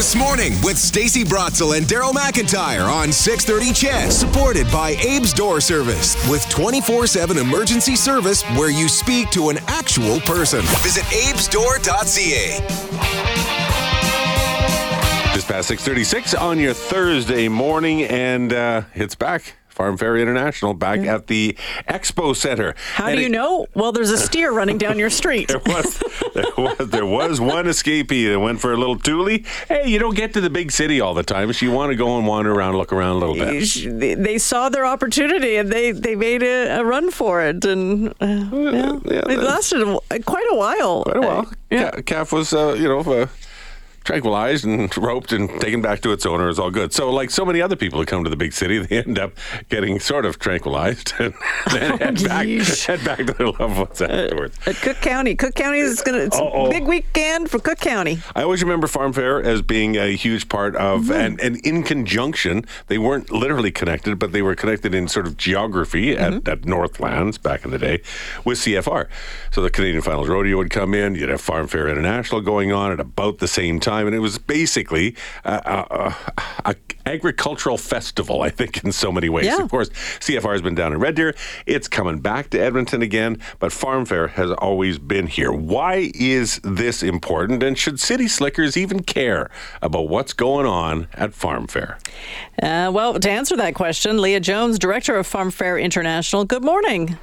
This morning with Stacey Brotzel and Daryl McIntyre on 630 CHED, supported by Abe's Door Service with 24-7 emergency service where you speak to an actual person. Visit abesdoor.ca. Just past 636 on your Thursday morning, and uh, it's back. Farmfair International back at the Expo Center. How And do you it- know? Well, there's a steer running down your street. There was, there was there was one escapee that went for a little toolie. Hey, you don't get to the big city all the time, so you want to go and wander around, look around a little bit. They they saw their opportunity and they, they made a, a run for it, and uh, yeah, yeah, it lasted quite a while. Quite a while. Uh, yeah. Calf was, uh, you know, uh, tranquilized and roped and taken back to its owner. is all good. So, like so many other people who come to the big city, they end up getting sort of tranquilized and then head back, head back to their loved ones afterwards. At Cook County, Cook County is gonna. It's Uh-oh. a big weekend for Cook County. I always remember Farmfair as being a huge part of, Mm-hmm. and, and in conjunction, they weren't literally connected, but they were connected in sort of geography Mm-hmm. at, at Northlands back in the day with CFR. So the Canadian Finals Rodeo would come in, you'd have Farmfair International going on at about the same time, and it was basically uh, uh, a agricultural festival, I think, in so many ways. Yeah. Of course, CFR has been down in Red Deer. It's coming back to Edmonton again, but Farmfair has always been here. Why is this important? And should city slickers even care about what's going on at Farmfair? Uh, well, to answer that question, Leah Jones, director of Farmfair International. Good morning.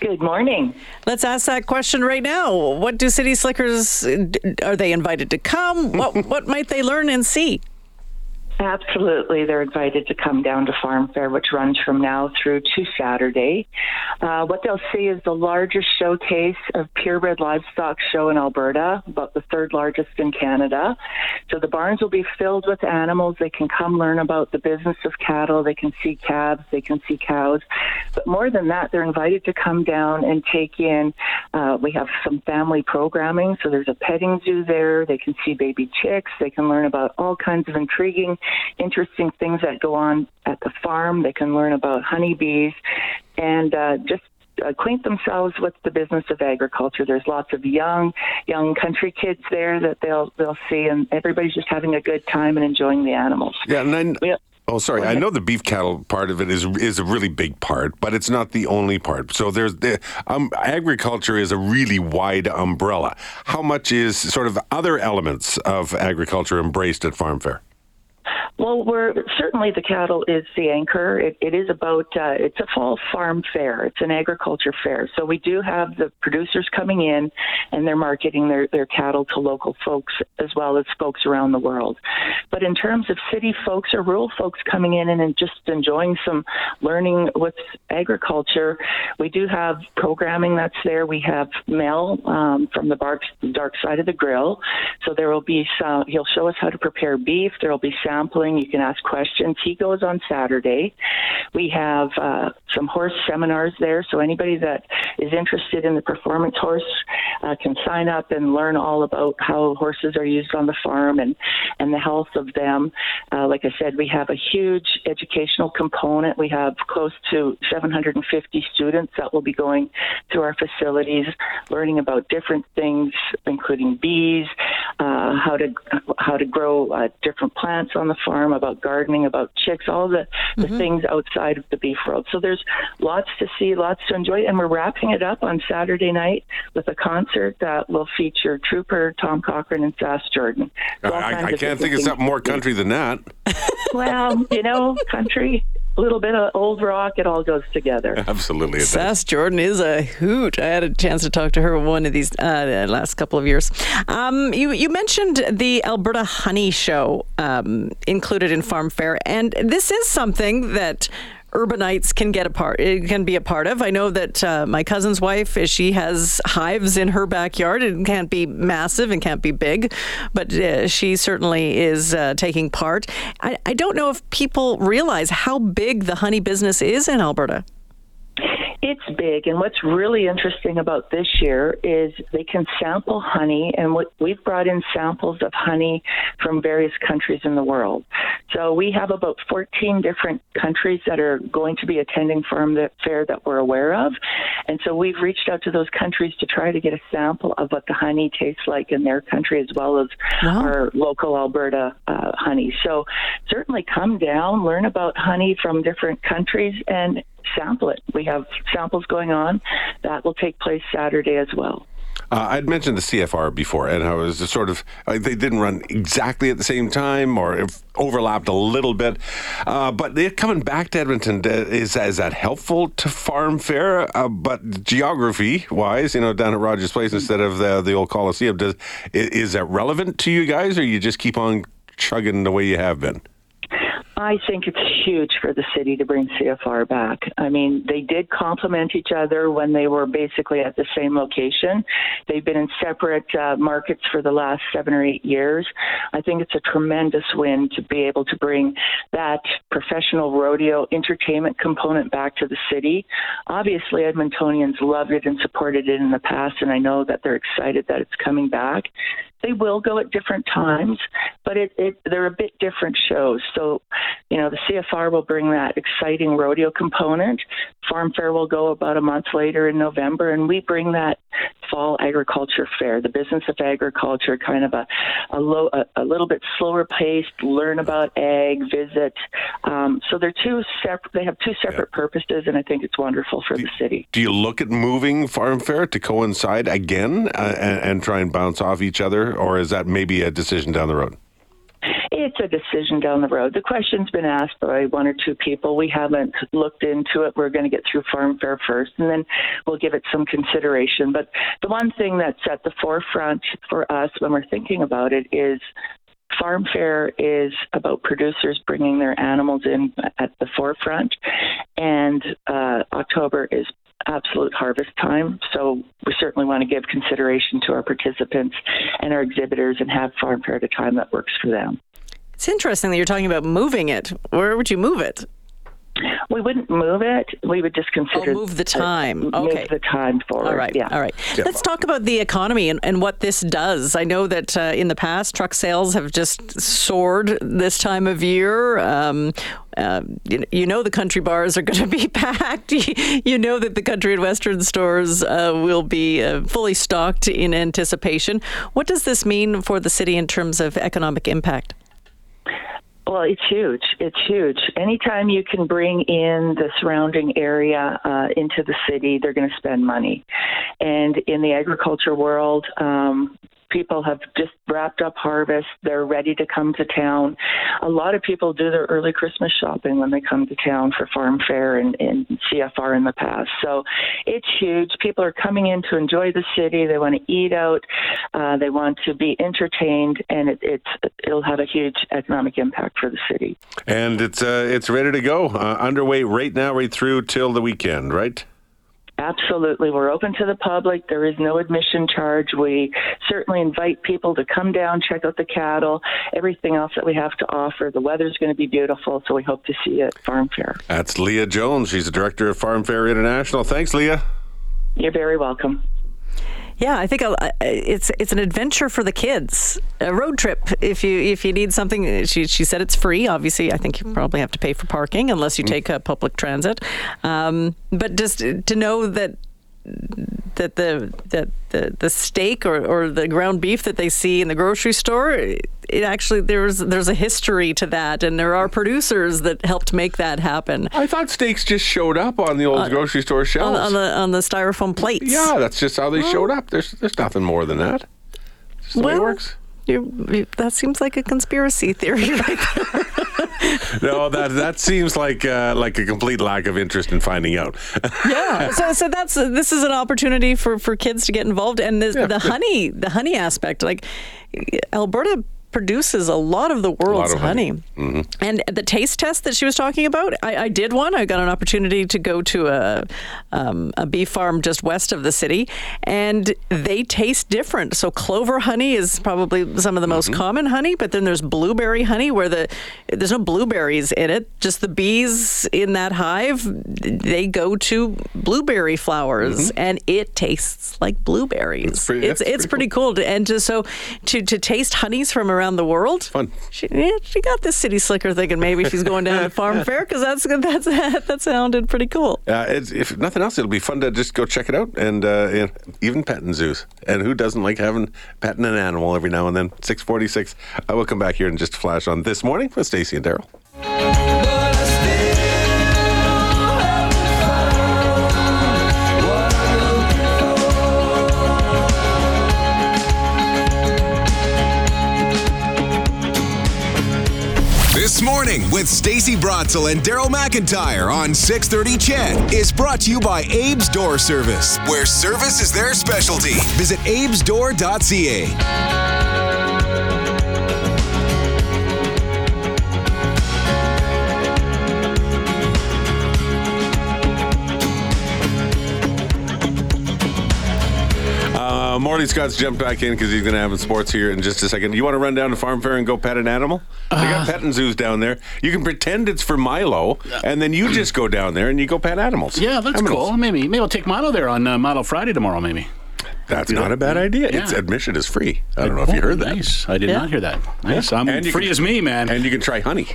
Good morning. Let's ask that question right now. What do city slickers? Are they invited to come? What what might they learn and see? Absolutely. They're invited to come down to Farmfair, which runs from now through to Saturday. Uh, what they'll see is the largest showcase of purebred livestock show in Alberta, about the third largest in Canada. So the barns will be filled with animals. They can come learn about the business of cattle. They can see calves. They can see cows. But more than that, they're invited to come down and take in. Uh, we have some family programming. So there's a petting zoo there. They can see baby chicks. They can learn about all kinds of intriguing, interesting things that go on at the farm. They can learn about honeybees and uh, just acquaint themselves with the business of agriculture. There's lots of young, young country kids there that they'll they'll see, and everybody's just having a good time and enjoying the animals. Yeah, and then. Yeah. Oh, sorry. I know the beef cattle part of it is is a really big part, but it's not the only part. So there's the um, agriculture is a really wide umbrella. How much is sort of other elements of agriculture embraced at Farmfair? Well, we're certainly the cattle is the anchor. It, it is about uh, it's a fall farm fair. It's an agriculture fair. So we do have the producers coming in, and they're marketing their their cattle to local folks as well as folks around the world. But in terms of city folks or rural folks coming in and, just enjoying some learning with agriculture, we do have programming that's there. We have Mel um, from the dark, dark side of the grill. So there will be some, he'll show us how to prepare beef. There will be sampling. You can ask questions. He goes on Saturday. We have uh, some horse seminars there. So anybody that is interested in the performance horse uh, can sign up and learn all about how horses are used on the farm and, and the health of them. Uh, like I said, we have a huge educational component. We have close to 750 students that will be going through our facilities, learning about different things, including bees, uh, how to how to grow uh, different plants on the farm, about gardening, about chicks, all the, the things outside of the beef world. So there's lots to see, lots to enjoy, and we're wrapping it up on Saturday night with a concert that will feature Trooper Tom Cochrane and Sass Jordan. All I, I can't think of something more things to see. country than that. Well, you know, country, a little bit of old rock, it all goes together. Absolutely. It. Sass Jordan is a hoot. I had a chance to talk to her one of these uh, last couple of years. Um, you you mentioned the Alberta Honey Show um, included in Farm Fair, and this is something that urbanites can get a part it can be a part of. I know that uh, my cousin's wife she has hives in her backyard. It can't be massive and can't be big, but uh, she certainly is uh, taking part. I, I don't know if people realize how big the honey business is in Alberta. It It's big, and what's really interesting about this year is they can sample honey, and what we've brought in samples of honey from various countries in the world. So we have about 14 different countries that are going to be attending Farm Fair that we're aware of, and so we've reached out to those countries to try to get a sample of what the honey tastes like in their country, as well as wow. our local Alberta uh, honey. So certainly come down, learn about honey from different countries, and sample it. We have samples going on. That will take place Saturday as well. Uh, I'd mentioned the CFR before, and I was sort of uh, they didn't run exactly at the same time, or overlapped a little bit. Uh, but they're coming back to Edmonton. Is is that helpful to Farmfair? Uh, but geography wise, you know, down at Rogers Place instead of the the old Coliseum, does is that relevant to you guys, or you just keep on chugging the way you have been? I think it's huge for the city to bring CFR back. I mean, they did complement each other when they were basically at the same location. They've been in separate uh, markets for the last seven or eight years. I think it's a tremendous win to be able to bring that professional rodeo entertainment component back to the city. Obviously, Edmontonians loved it and supported it in the past, and I know that they're excited that it's coming back. They will go at different times, but it, it they're a bit different shows. So, you know, the CFR will bring that exciting rodeo component. Farmfair will go about a month later in November, and we bring that fall agriculture fair, the business of agriculture, kind of a a, low, a, a little bit slower paced, learn about ag, visit. Um, so they're two separate. They have two separate yeah. purposes, and I think it's wonderful for do, the city. Do you look at moving Farmfair to coincide again uh, and, and try and bounce off each other, or is that maybe a decision down the road? It's a decision down the road. The question's been asked by one or two people. We haven't looked into it. We're going to get through Farmfair first, and then we'll give it some consideration. But the one thing that's at the forefront for us when we're thinking about it is Farmfair is about producers bringing their animals in at the forefront, and uh, October is absolute harvest time. So we certainly want to give consideration to our participants and our exhibitors and have Farmfair at a time that works for them. It's interesting that you're talking about moving it. Where would you move it? We wouldn't move it. We would just consider oh, move the time. Uh, okay, move the time forward. All right, yeah. all right. Yeah. Let's talk about the economy and, and what this does. I know that uh, in the past, truck sales have just soared this time of year. Um, uh, you, you, know the country bars are going to be packed. you know that the country and western stores uh, will be uh, fully stocked in anticipation. What does this mean for the city in terms of economic impact? Well, it's huge. It's huge. Anytime you can bring in the surrounding area uh, into the city, they're going to spend money. And in the agriculture world, um, people have just wrapped up harvest. They're ready to come to town. A lot of people do their early Christmas shopping when they come to town for Farmfair and, and CFR in the past. So it's huge. People are coming in to enjoy the city. They want to eat out. Uh, they want to be entertained, and it, it's it'll have a huge economic impact for the city. And it's uh, it's ready to go, uh, underway right now, right through till the weekend, right? Absolutely. We're open to the public. There is no admission charge. We certainly invite people to come down, check out the cattle, everything else that we have to offer. The weather's going to be beautiful, so we hope to see you at Farmfair. That's Leah Jones. She's the director of Farmfair International. Thanks, Leah. You're very welcome. Yeah, I think uh, uh, it's it's an adventure for the kids. A road trip. If you if you need something, uh, she she said it's free. Obviously, I think you mm-hmm. probably have to pay for parking unless you mm. take a public transit. Um, but just to know that that the that the, the steak or, or the ground beef that they see in the grocery store it actually there's there's a history to that. And there are producers that helped make that happen. I thought steaks just showed up on the old uh, grocery store shelves on, on, the on the styrofoam plates. Yeah that's just how they well, showed up. There's there's nothing more than that. The well, way it works you, that seems like a conspiracy theory right there. no, that that seems like uh, like a complete lack of interest in finding out. yeah, so so that's this is an opportunity for, for kids to get involved, and the, yeah. the honey the honey aspect, like Alberta produces a lot of the world's of honey. honey. Mm-hmm. And the taste test that she was talking about, I, I did one. I got an opportunity to go to a um, a bee farm just west of the city, and they taste different. So clover honey is probably some of the most mm-hmm. common honey, but then there's blueberry honey where the there's no blueberries in it. Just the bees in that hive, they go to blueberry flowers, mm-hmm. and it tastes like blueberries. It's pretty- it's, it's pretty cool. To, and to, so to to taste honeys from around the world, Fun. She, yeah, she got this city slicker thinking maybe she's going down to farm fair because that's that's that sounded pretty cool. Uh, if nothing else, it'll be fun to just go check it out, and uh, yeah, even petting zoos. And who doesn't like having petting an animal every now and then? Six forty-six. I will come back here and just flash on this morning with Stacey and Daryl. This morning with Stacey Brotzel and Daryl McIntyre on 630 Ched is brought to you by Abe's Door Service, where service is their specialty. Visit abesdoor.ca. Uh, Morley Scott's jumped back in because he's going to have sports here in just a second. You want to run down to Farmfair and go pet an animal? they Uh. got petting zoos down there. You can pretend it's for Milo, and then you just go down there and you go pet animals. Yeah, that's Animals. cool. Maybe maybe I'll take Milo there on uh, Milo Friday tomorrow. Maybe. That's not a bad idea. It's Yeah. admission is free. I don't know if you heard that. Nice. I did Yeah. not hear that. Nice. I'm And you free can- as me, man. And you can try honey.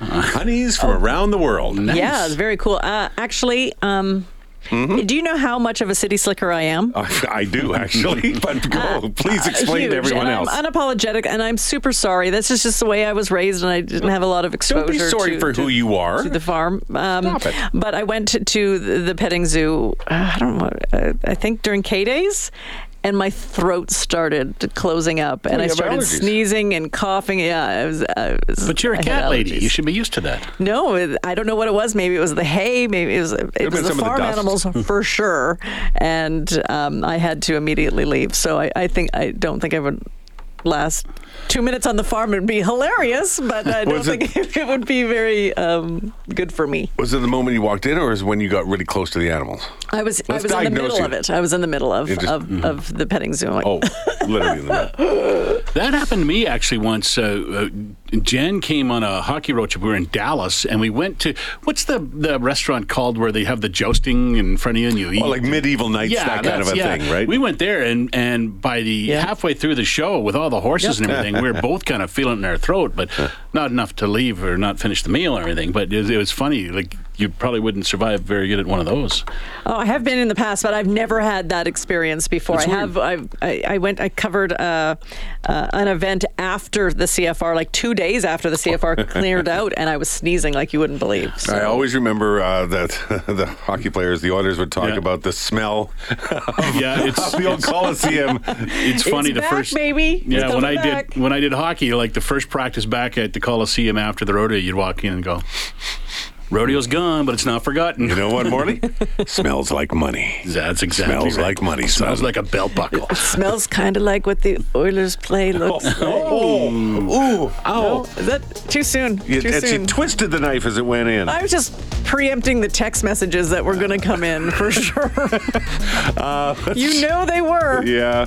Honeys from around the world. Nice. Yeah, it's very cool. Uh, actually, um, do you know how much of a city slicker I am? Uh, I do actually, but go. Please explain Huge, to everyone else. I'm unapologetic, and I'm super sorry. This is just the way I was raised, and I didn't have a lot of exposure. Don't be sorry to, for to- who you are. to the farm. Um, Stop it. But I went to, to the, the petting zoo. Uh, I don't know. Uh, I think during K days. And my throat started closing up, and you I started allergies. sneezing and coughing. Yeah, I was. I was but you're a I cat lady. You should be used to that. No, it- I don't know what it was. Maybe it was the hay. Maybe it was it been was the some of the farm animals for sure. And um, I had to immediately leave. So I, I think I don't think I would last two minutes on the farm. It'd be hilarious, but I don't it- think it, would be very um, good for me. Was it the moment you walked in, or is it when you got really close to the animals? I was I Let's was in the middle you. of it. I was in the middle of just- of, of the petting zoo. Like, Oh, literally in the middle. That happened to me actually once. Uh, uh, Jen came on a hockey road trip. We were in Dallas, and we went to what's the the restaurant called where they have the jousting in front of you and you eat. Oh, like medieval knights, yeah, that kind of a yeah. thing, right? We went there, and and by the Yeah. halfway through the show, with all the horses and everything, we were both kind of feeling it in our throat, but not enough to leave or not finish the meal or anything. But it it was funny. Like you probably wouldn't survive very good at one of those. Oh, I have been in the past, but I've never had that experience before. It's I weird. have. I've, I I went. I covered uh, uh, an event after the CFR, like two days after the CFR cleared out, and I was sneezing like you wouldn't believe. So. I always remember uh, that the hockey players, the Oilers, would talk Yeah. about the smell of, Yeah, it's- of the old Coliseum. It's funny the back, first baby. It's Yeah, when I back. did when I did hockey, like the first practice back at the Coliseum after the rodeo, you'd walk in and go, "Rodeo's gone, but it's not forgotten." You know what, Morley? Smells like money. That's exactly Smells right. like money, Smells like a belt buckle. Smells kind of like what the Oilers play oh, looks oh. like. Oh, ooh, ow! Is that too soon? You, too and she soon. twisted the knife as it went in. I was just preempting the text messages that were going to come in for sure. Uh, you know they were. yeah.